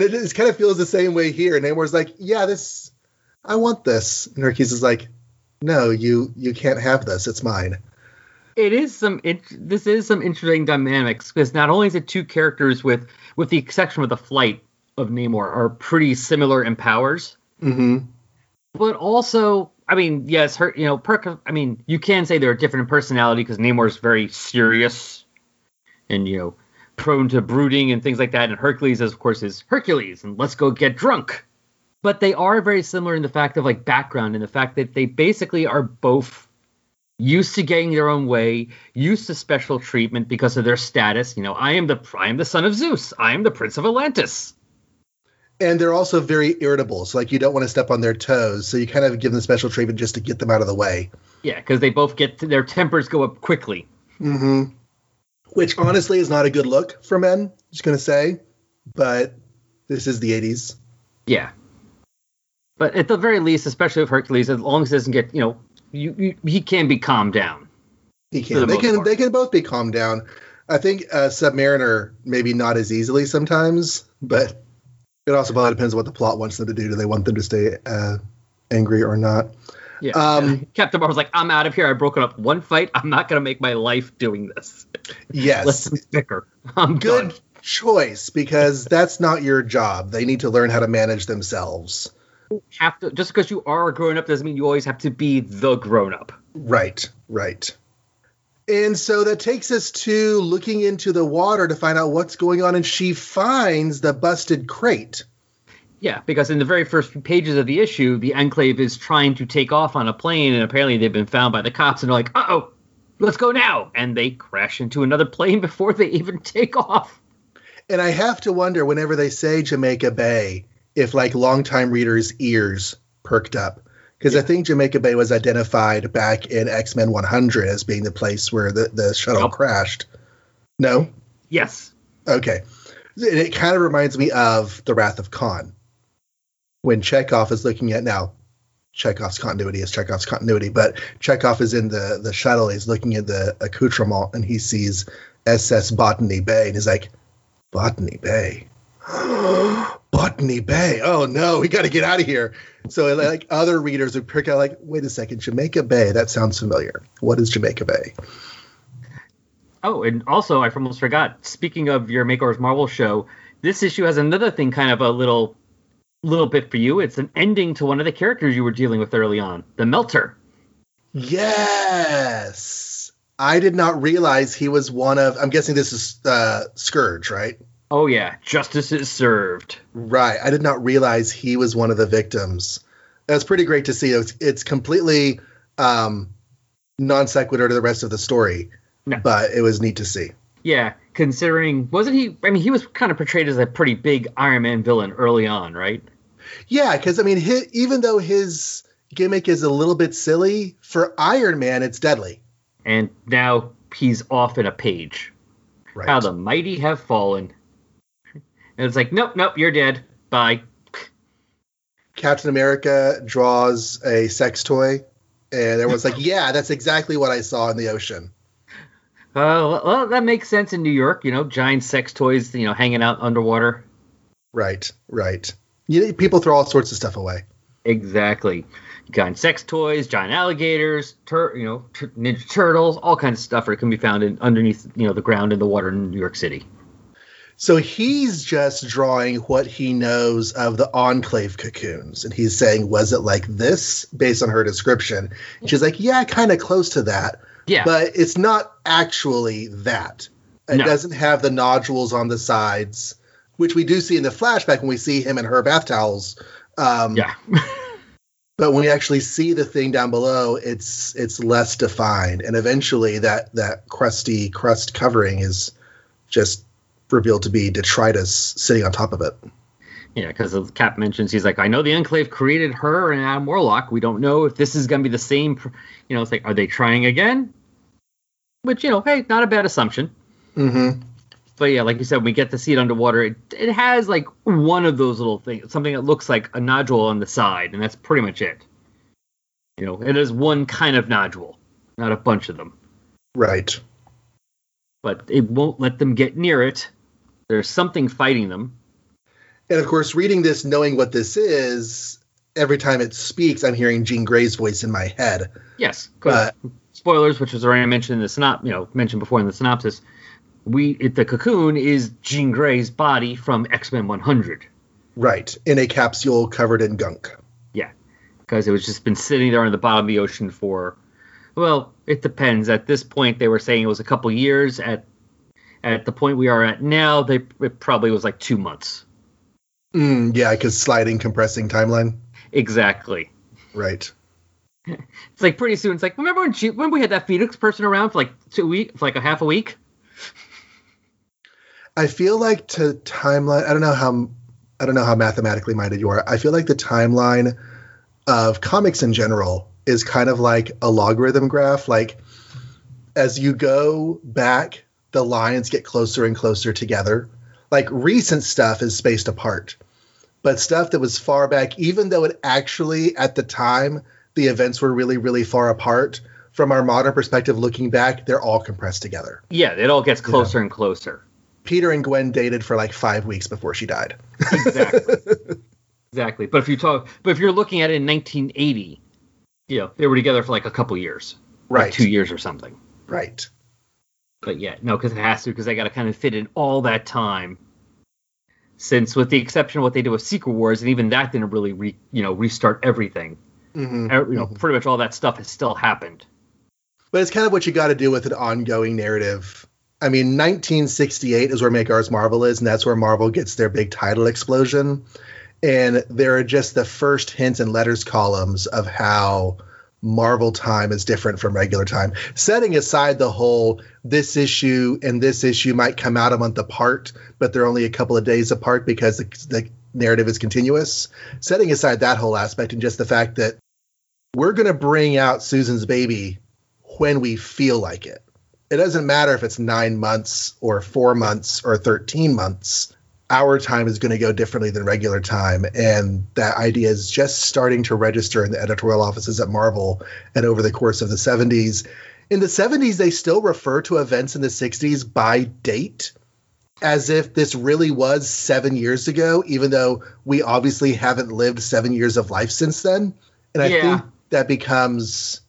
it just kind of feels the same way here. And Namor's like, Yeah, this, I want this. And Hercules is like, No, you you can't have this. It's mine it is some it, this is some interesting dynamics because not only is it two characters with with the exception of the flight of Namor are pretty similar in powers, mm-hmm. but also I mean yes her you know per I mean you can say they're different in personality because Namor is very serious and you know prone to brooding and things like that, and Hercules is of course is Hercules and let's go get drunk. But they are very similar in the fact of like background and the fact that they basically are both used to getting their own way, used to special treatment because of their status. You know, I am the I am the son of Zeus. I am the prince of Atlantis. And they're also very irritable. So like you don't want to step on their toes. So you kind of give them special treatment just to get them out of the way. Yeah, because they both get their tempers go up quickly. Mm-hmm. Which honestly is not a good look for men. Just gonna say, but this is the '80s. Yeah. But at the very least, especially with Hercules, as long as it doesn't get, you know, you, you, he can be calmed down. He can. They can. Part. They can both be calmed down. I think uh, Submariner maybe not as easily sometimes, but it also probably depends on what the plot wants them to do. Do they want them to stay uh, angry or not? Yeah. Um, Captain Marvel's like, I'm out of here. I've broken up one fight. I'm not gonna make my life doing this. Yes. Let's bicker. I'm good done. choice because that's not your job. They need to learn how to manage themselves have to just because you are a grown up doesn't mean you always have to be the grown up. Right, right. And so that takes us to looking into the water to find out what's going on, and she finds the busted crate. Yeah, because in the very first few pages of the issue, the Enclave is trying to take off on a plane, and apparently they've been found by the cops, and they're like, "Uh oh, let's go now!" And they crash into another plane before they even take off. And I have to wonder whenever they say Jamaica Bay, if like longtime readers' ears perked up. Because yeah. I think Jamaica Bay was identified back in X Men 100 as being the place where the, the shuttle crashed. No? Yes. Okay. It kind of reminds me of The Wrath of Khan. When Chekov is looking at now, Chekov's continuity is Chekov's continuity, but Chekov is in the, the shuttle, he's looking at the accoutrement, and he sees SS Botany Bay, and he's like, Botany Bay? Botany Bay. Oh no, we got to get out of here. So like other readers would pick out like, wait a second, Jamaica Bay. That sounds familiar. What is Jamaica Bay? Oh, and also I almost forgot. Speaking of your Make Marvel show, this issue has another thing, kind of a little, little bit for you. It's an ending to one of the characters you were dealing with early on, the Melter. Yes, I did not realize he was one of. I'm guessing this is uh, Scourge, right? Oh yeah, justice is served. Right. I did not realize he was one of the victims. That's pretty great to see. It's, it's completely um, non sequitur to the rest of the story, no. but it was neat to see. Yeah, considering wasn't he? I mean, he was kind of portrayed as a pretty big Iron Man villain early on, right? Yeah, because I mean, his, even though his gimmick is a little bit silly for Iron Man, it's deadly. And now he's off in a page. Right. How the mighty have fallen. And it's like, nope, nope, you're dead. Bye. Captain America draws a sex toy, and everyone's like, yeah, that's exactly what I saw in the ocean. Uh, well, that makes sense in New York, you know, giant sex toys, you know, hanging out underwater. Right, right. You, people throw all sorts of stuff away. Exactly. Giant sex toys, giant alligators, tur- you know, tur- ninja turtles, all kinds of stuff that can be found in underneath, you know, the ground in the water in New York City. So he's just drawing what he knows of the enclave cocoons. And he's saying, was it like this based on her description? She's like, yeah, kind of close to that. Yeah. But it's not actually that. It no. doesn't have the nodules on the sides, which we do see in the flashback when we see him in her bath towels. Um, yeah. but when we actually see the thing down below, it's it's less defined, and eventually that that crusty crust covering is just revealed to be detritus sitting on top of it. Yeah, because Cap mentions he's like, I know the Enclave created her and Adam Warlock. We don't know if this is going to be the same. You know, it's like, are they trying again? Which you know, hey, not a bad assumption. Mm-hmm. But yeah, like you said, we get to see it underwater. It, it has like one of those little things, something that looks like a nodule on the side, and that's pretty much it. You know, it is one kind of nodule, not a bunch of them. Right. But it won't let them get near it there's something fighting them. And of course, reading this, knowing what this is, every time it speaks, I'm hearing Jean Grey's voice in my head. Yes. Uh, spoilers, which was already mentioned in the synop, you know, mentioned before in the synopsis. We it, the cocoon is Jean Grey's body from X Men 100. Right, in a capsule covered in gunk. Yeah, because it was just been sitting there on the bottom of the ocean for, well, it depends. At this point, they were saying it was a couple years. At at the point we are at now, they it probably was like two months. Mm, yeah, because sliding, compressing timeline. Exactly. Right. It's like pretty soon. It's like remember when she, when we had that Phoenix person around for like two weeks, for like a half a week. I feel like to timeline. I don't know how I don't know how mathematically minded you are. I feel like the timeline of comics in general is kind of like a logarithm graph. Like as you go back, the lines get closer and closer together. Like recent stuff is spaced apart, but stuff that was far back, even though it actually at the time the events were really really far apart. From our modern perspective, looking back, they're all compressed together. Yeah, it all gets closer and closer. Peter and Gwen dated for like five weeks before she died. Exactly. exactly. But if you talk, but if you're looking at it in 1980, you know they were together for like a couple years, like Right. two years or something. Right. But yeah, no, because it has to, because they got to kind of fit in all that time. Since, with the exception of what they did with Secret Wars, and even that didn't really, re, you know, restart everything. Mhm. Er- You know, pretty much all that stuff has still happened. But it's kind of what you got to do with an ongoing narrative. I mean, 1968 is where Make Ours Marvel is, and that's where Marvel gets their big title explosion. And there are just the first hints and letters columns of how Marvel time is different from regular time. Setting aside the whole this issue and this issue might come out a month apart, but they're only a couple of days apart because the, the narrative is continuous. Setting aside that whole aspect and just the fact that we're going to bring out Susan's baby when we feel like it. It doesn't matter if it's nine months or four months or 13 months. Our time is going to go differently than regular time. And that idea is just starting to register in the editorial offices at Marvel and over the course of the 70s. In the 70s, they still refer to events in the 60s by date as if this really was seven years ago, even though we obviously haven't lived seven years of life since then. And I Yeah. think that becomes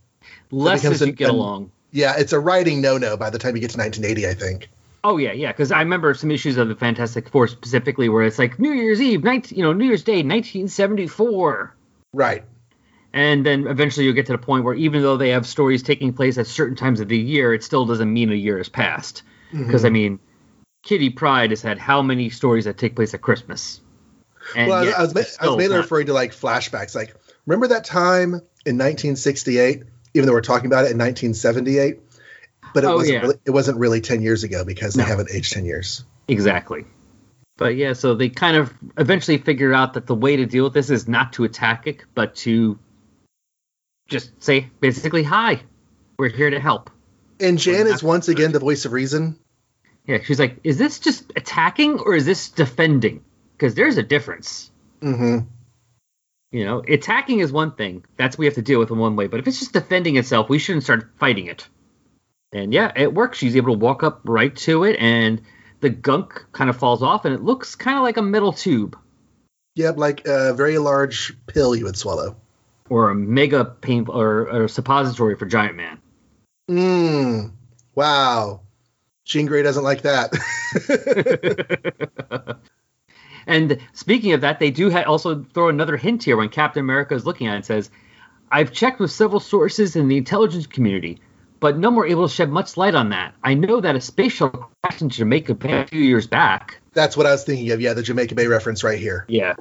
Less becomes as you get an- along. yeah, it's a writing no no by the time you get to 1980, I think. Oh yeah, yeah. Because I remember some issues of the Fantastic Four specifically where it's like New Year's Eve, 19, you know, New Year's Day, 1974. Right. And then eventually you'll get to the point where even though they have stories taking place at certain times of the year, it still doesn't mean a year has passed. Because Mhm. I mean, Kitty Pryde has had how many stories that take place at Christmas? And well, I was, I was, I was mainly not- referring to like flashbacks. Like, remember that time in 1968? Even though we're talking about it in 1978, but it Oh, wasn't yeah. really, it wasn't really 10 years ago because they No. haven't aged 10 years. Exactly. But yeah, so they kind of eventually figure out that the way to deal with this is not to attack it, but to just say basically, "Hi, we're here to help." And Jan is once again the voice of reason. Yeah, she's like, "Is this just attacking or is this defending?" Because there's a difference. mm-hmm You know, attacking is one thing. That's what we have to deal with in one way. But if it's just defending itself, we shouldn't start fighting it. And yeah, it works. She's able to walk up right to it, and the gunk kind of falls off, and it looks kind of like a metal tube Yep, like a very large pill you would swallow. or a mega painful or, or suppository for Giant Man. Mm. Wow. Jean Grey doesn't like that. And speaking of that, they do ha- also throw another hint here when Captain America is looking at it and says, I've checked with several sources in the intelligence community, but none were able to shed much light on that. I know that a space shuttle crashed in Jamaica Bay a few years back. That's what I was thinking of. Yeah, the Jamaica Bay reference right here. Yeah.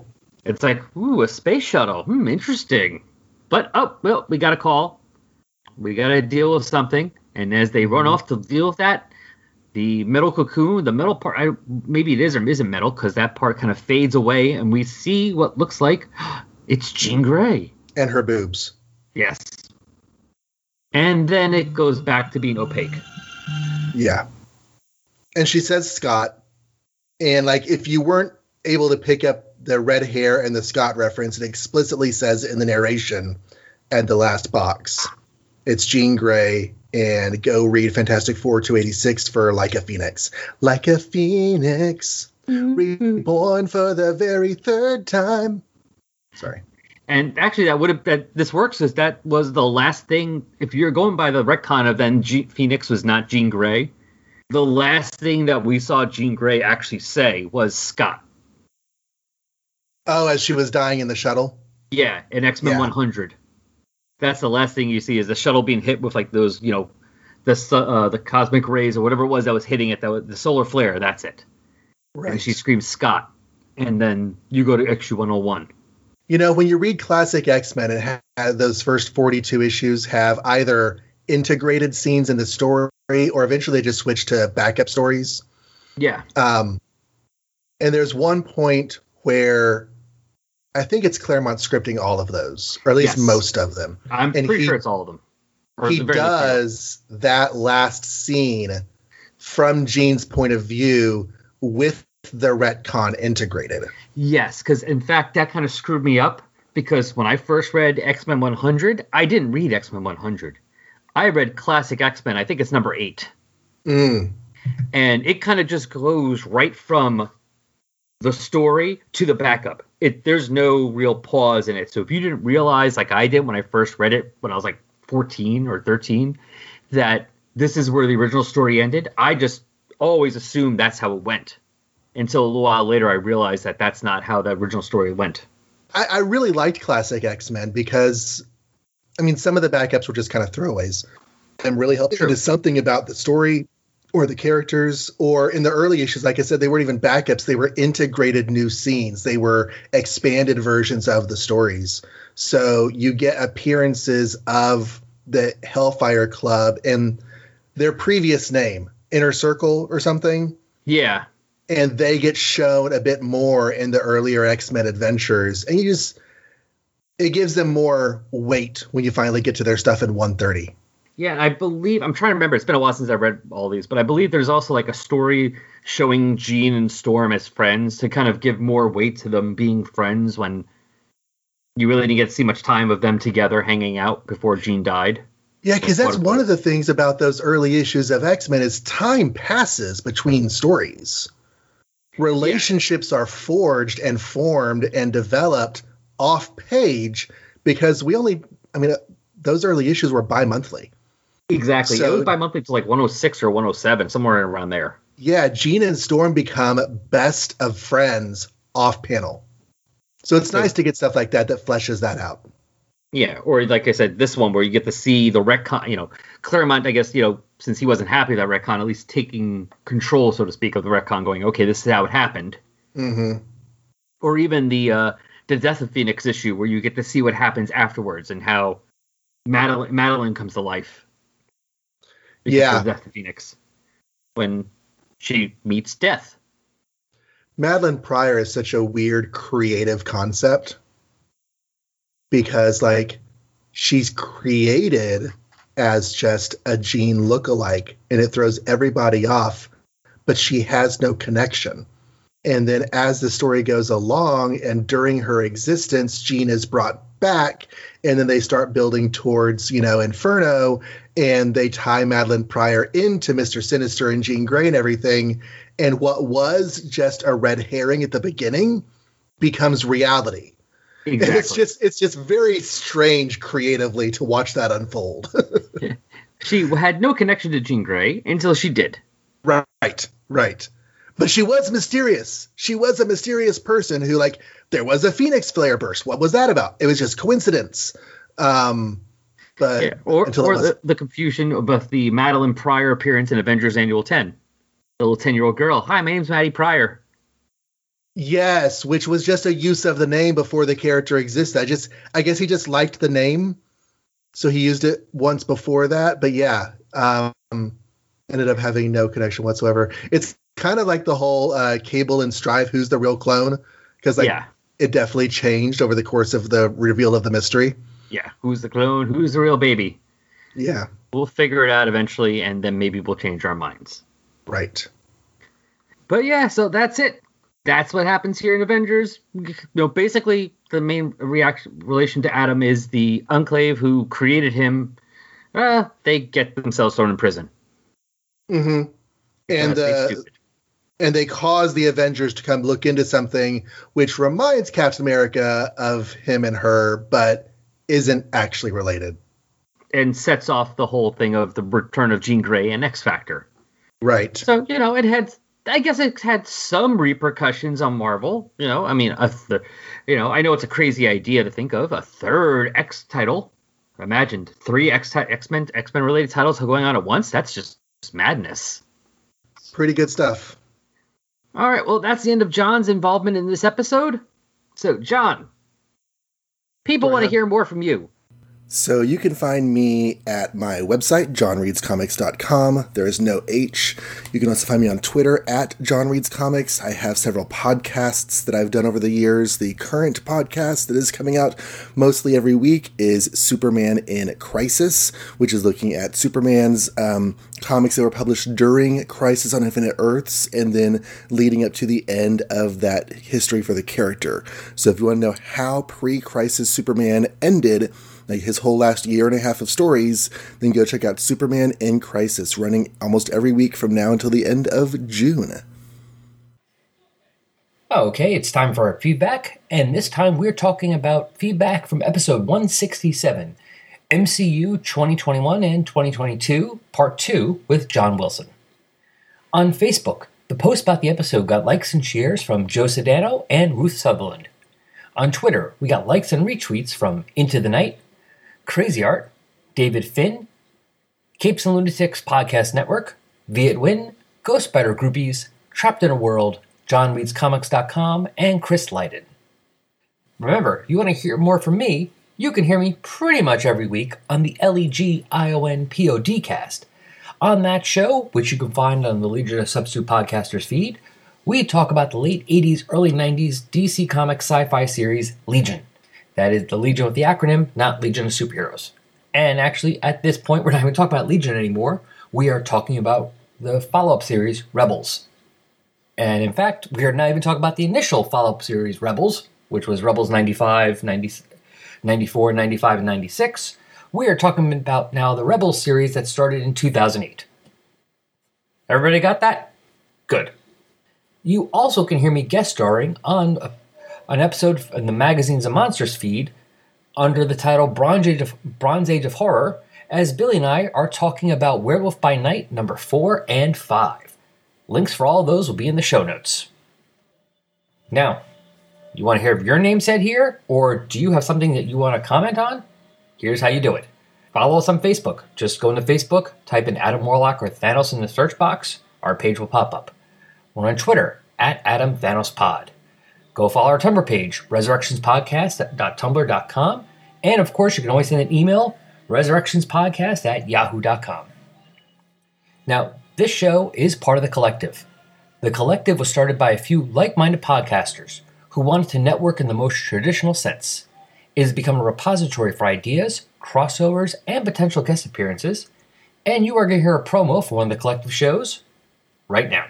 It's like, ooh, a space shuttle. Hmm, interesting. But, oh, well, we got a call. We got to deal with something. And as they run off to deal with that, the metal cocoon, the metal part, I, maybe it is or isn't metal because that part kind of fades away, and we see what looks like it's Jean Grey. And her boobs. Yes. And then it goes back to being opaque. Yeah. And she says Scott. And like if you weren't able to pick up the red hair and the Scott reference, it explicitly says in the narration at the last box. It's Jean Grey and go read Fantastic Four 286 for Like a Phoenix. Like a Phoenix, mm-hmm. reborn for the very third time. Sorry. And actually, that would have that this works is that was the last thing. If you're going by the retcon of then G- Phoenix was not Jean Grey, the last thing that we saw Jean Grey actually say was Scott. Oh, as she was dying in the shuttle. Yeah, in X Men Yeah. 100. That's the last thing you see is the shuttle being hit with like those, you know, the uh, the cosmic rays or whatever it was that was hitting it. That was the solar flare. That's it. Right. And she screams Scott, and then you go to XU 101. You know, when you read classic X Men, it had those first 42 issues have either integrated scenes in the story or eventually they just switch to backup stories. Yeah. Um, and there's one point where I think it's Claremont scripting all of those, or at least Yes. most of them. I'm And pretty he- sure it's all of them. He at the very least, does that last scene from Jean's point of view with the retcon integrated. Yes, because in fact that kind of screwed me up because when I first read X Men 100, I didn't read X Men 100. I read Classic X Men. I think it's number eight, Mm. and it kind of just goes right from the story to the backup. It there's no real pause in it. So if you didn't realize, like I did when I first read it when I was like 14 or 13, that this is where the original story ended, I just always assumed that's how it went. Until a little while later, I realized that that's not how the original story went. I, I really liked classic X Men because, I mean, some of the backups were just kind of throwaways and really helped True. into something about the story or the characters. Or in the early issues, like I said, they weren't even backups, they were integrated new scenes, they were expanded versions of the stories. So you get appearances of the Hellfire Club and their previous name, Inner Circle or something Yeah, and they get shown a bit more in the earlier X-Men adventures and you just it gives them more weight when you finally get to their stuff in 130. yeah. And I believe I'm trying to remember. It's been a while since I read all these, but I believe there's also like a story showing Jean and Storm as friends to kind of give more weight to them being friends when you really didn't get to see much time of them together hanging out before Jean died. Yeah, cuz that's one of the things about those early issues of X-Men is time passes between stories. Relationships are forged and formed and developed off page because we only I mean uh, those early issues were bi-monthly. Exactly. So- it was bi monthly to like 106 or 107, somewhere around there. Yeah, Jean and Storm become best of friends off panel. So it's nice to get stuff like that that fleshes that out. Yeah, or like I said, this one where you get to see the retcon. You know, Claremont. I guess you know since he wasn't happy with that retcon, at least taking control, so to speak, of the retcon, going, okay, this is how it happened. hmm Or even the uh, the Death of Phoenix issue, where you get to see what happens afterwards and how Madelyne Madelyne comes to life. Yeah. of Death of Phoenix when she meets death. Madelyne Pryor is such a weird creative concept because, like, she's created as just a Jean lookalike and it throws everybody off, but she has no connection. And then as the story goes along and during her existence, Jean is brought back and then they start building towards, you know, Inferno and they tie Madelyne Pryor into Mr. Sinister and Jean Grey and everything. And what was just a red herring at the beginning becomes reality. And Exactly. it's just it's just very strange creatively to watch that unfold. she had no connection to Jean Grey until she did. right, right. But she was mysterious. She was a mysterious person who, like, there was a phoenix flare burst. What was that about? It was just coincidence. Um, but Yeah, or, or the, the confusion about the Madelyne Pryor appearance in Avengers Annual 10. The little 10 year old girl. Hi, my name's Maddie Pryor. Yes, which was just a use of the name before the character existed. I just, I guess he just liked the name, so he used it once before that. But yeah, um, ended up having no connection whatsoever. It's kind of like the whole uh, Cable and Stryfe, who's the real clone, because like yeah. it definitely changed over the course of the reveal of the mystery. Yeah. Who's the clone? Who's the real baby? Yeah, We'll figure it out eventually, and then maybe we'll change our minds. right. But yeah, so that's it. That's what happens here in Avengers. You know, basically, the main reaction relation to Adam is the Enclave who created him. Uh, they get themselves thrown in prison. Mm-hmm. And uh, and they cause the Avengers to come look into something which reminds Captain America of him and her, but isn't actually related. and sets off the whole thing of the return of Jean Grey and X Factor. Right. So you know, it had. I guess it had some repercussions on Marvel. You know, I mean, a th- you know, I know it's a crazy idea to think of a third X title. Imagine three X X Men X Men related titles going on at once. That's just madness. Pretty good stuff. All right, well, that's the end of John's involvement in this episode. So, John, People want to hear more from you. So you can find me at my website, johnreadscomics.com. There is no H. You can also find me on Twitter at johnreadscomics. I have several podcasts that I've done over the years. The current podcast that is coming out mostly every week is Superman in Crisis, which is looking at Superman's um, comics that were published during Crisis on Infinite Earths and then leading up to the end of that history for the character. So if you want to know how pre-Crisis Superman ended, like his whole last year and a half of stories, then go check out Superman in Crisis, running almost every week from now until the end of June. Okay, it's time for our feedback, and this time we're talking about feedback from episode 167, MCU 2021 and 2022, Part 2, with John Wilson. On Facebook, the post about the episode got likes and shares from Joe Sedano and Ruth Sutherland. On Twitter, we got likes and retweets from Into the Night, Crazy Art, David Finn, Capes and Lunatics Podcast Network, Viet Win, Ghost Spider Groupies, Trapped in a World, JohnReadsComics.com, and Chris Lighted. Remember, you want to hear more from me? You can hear me pretty much every week on the LEG ION POD cast. On that show, which you can find on the Legion of Substitute Podcasters feed, we talk about the late 80s, early 90s DC Comics sci fi series Legion. That is the Legion with the acronym, not Legion of Superheroes. And actually, at this point, we're not even talking about Legion anymore. We are talking about the follow up series, Rebels. And in fact, we are not even talking about the initial follow up series, Rebels, which was Rebels 95, 90, 94, 95, and 96. We are talking about now the Rebels series that started in 2008. Everybody got that? Good. You also can hear me guest starring on an episode in the Magazines and Monsters feed under the title Bronze Age of, Bronze Age of Horror, as Billy and I are talking about Werewolf by Night number 4 and 5. Links for all of those will be in the show notes. Now, you want to hear your name said here, or do you have something that you want to comment on? Here's how you do it. Follow us on Facebook. Just go into Facebook, type in Adam Warlock or Thanos in the search box. Our page will pop up. We're on Twitter at Adam Thanos Pod. Go follow our Tumblr page, resurrectionspodcast.tumblr.com. And of course, you can always send an email, resurrectionspodcast at yahoo.com. Now, this show is part of The Collective. The Collective was started by a few like minded podcasters who wanted to network in the most traditional sense. It has become a repository for ideas, crossovers, and potential guest appearances. And you are going to hear a promo for one of the Collective shows right now.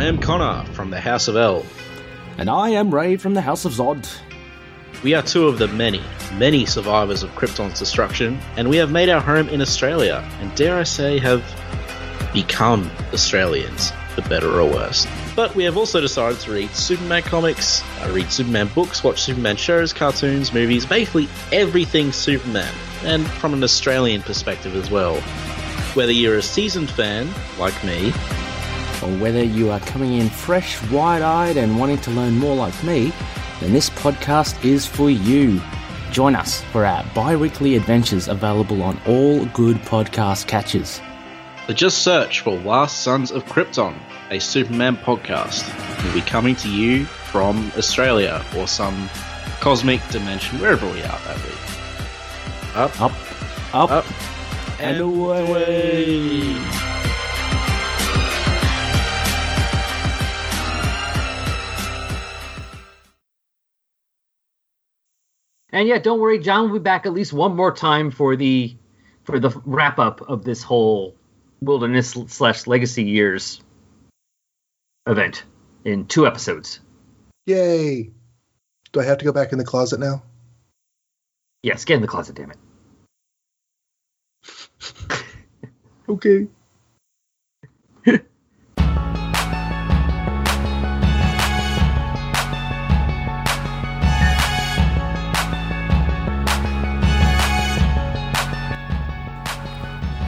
I am Connor from the House of El. And I am Ray from the House of Zod. We are two of the many, many survivors of Krypton's destruction, and we have made our home in Australia, and dare I say, have become Australians, for better or worse. But we have also decided to read Superman comics, uh, read Superman books, watch Superman shows, cartoons, movies, basically everything Superman, and from an Australian perspective as well. Whether you're a seasoned fan, like me, or whether you are coming in fresh, wide eyed, and wanting to learn more like me, then this podcast is for you. Join us for our bi weekly adventures available on all good podcast catches. So just search for Last Sons of Krypton, a Superman podcast. We'll be coming to you from Australia or some cosmic dimension, wherever we are that week. Up, up, up, up and, and away. away. And yeah, don't worry, John will be back at least one more time for the for the wrap up of this whole wilderness slash legacy years event in two episodes. Yay! Do I have to go back in the closet now? Yes, get in the closet, damn it. okay.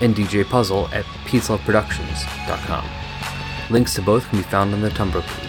and DJ Puzzle at peaceloveproductions.com. Links to both can be found on the Tumblr page.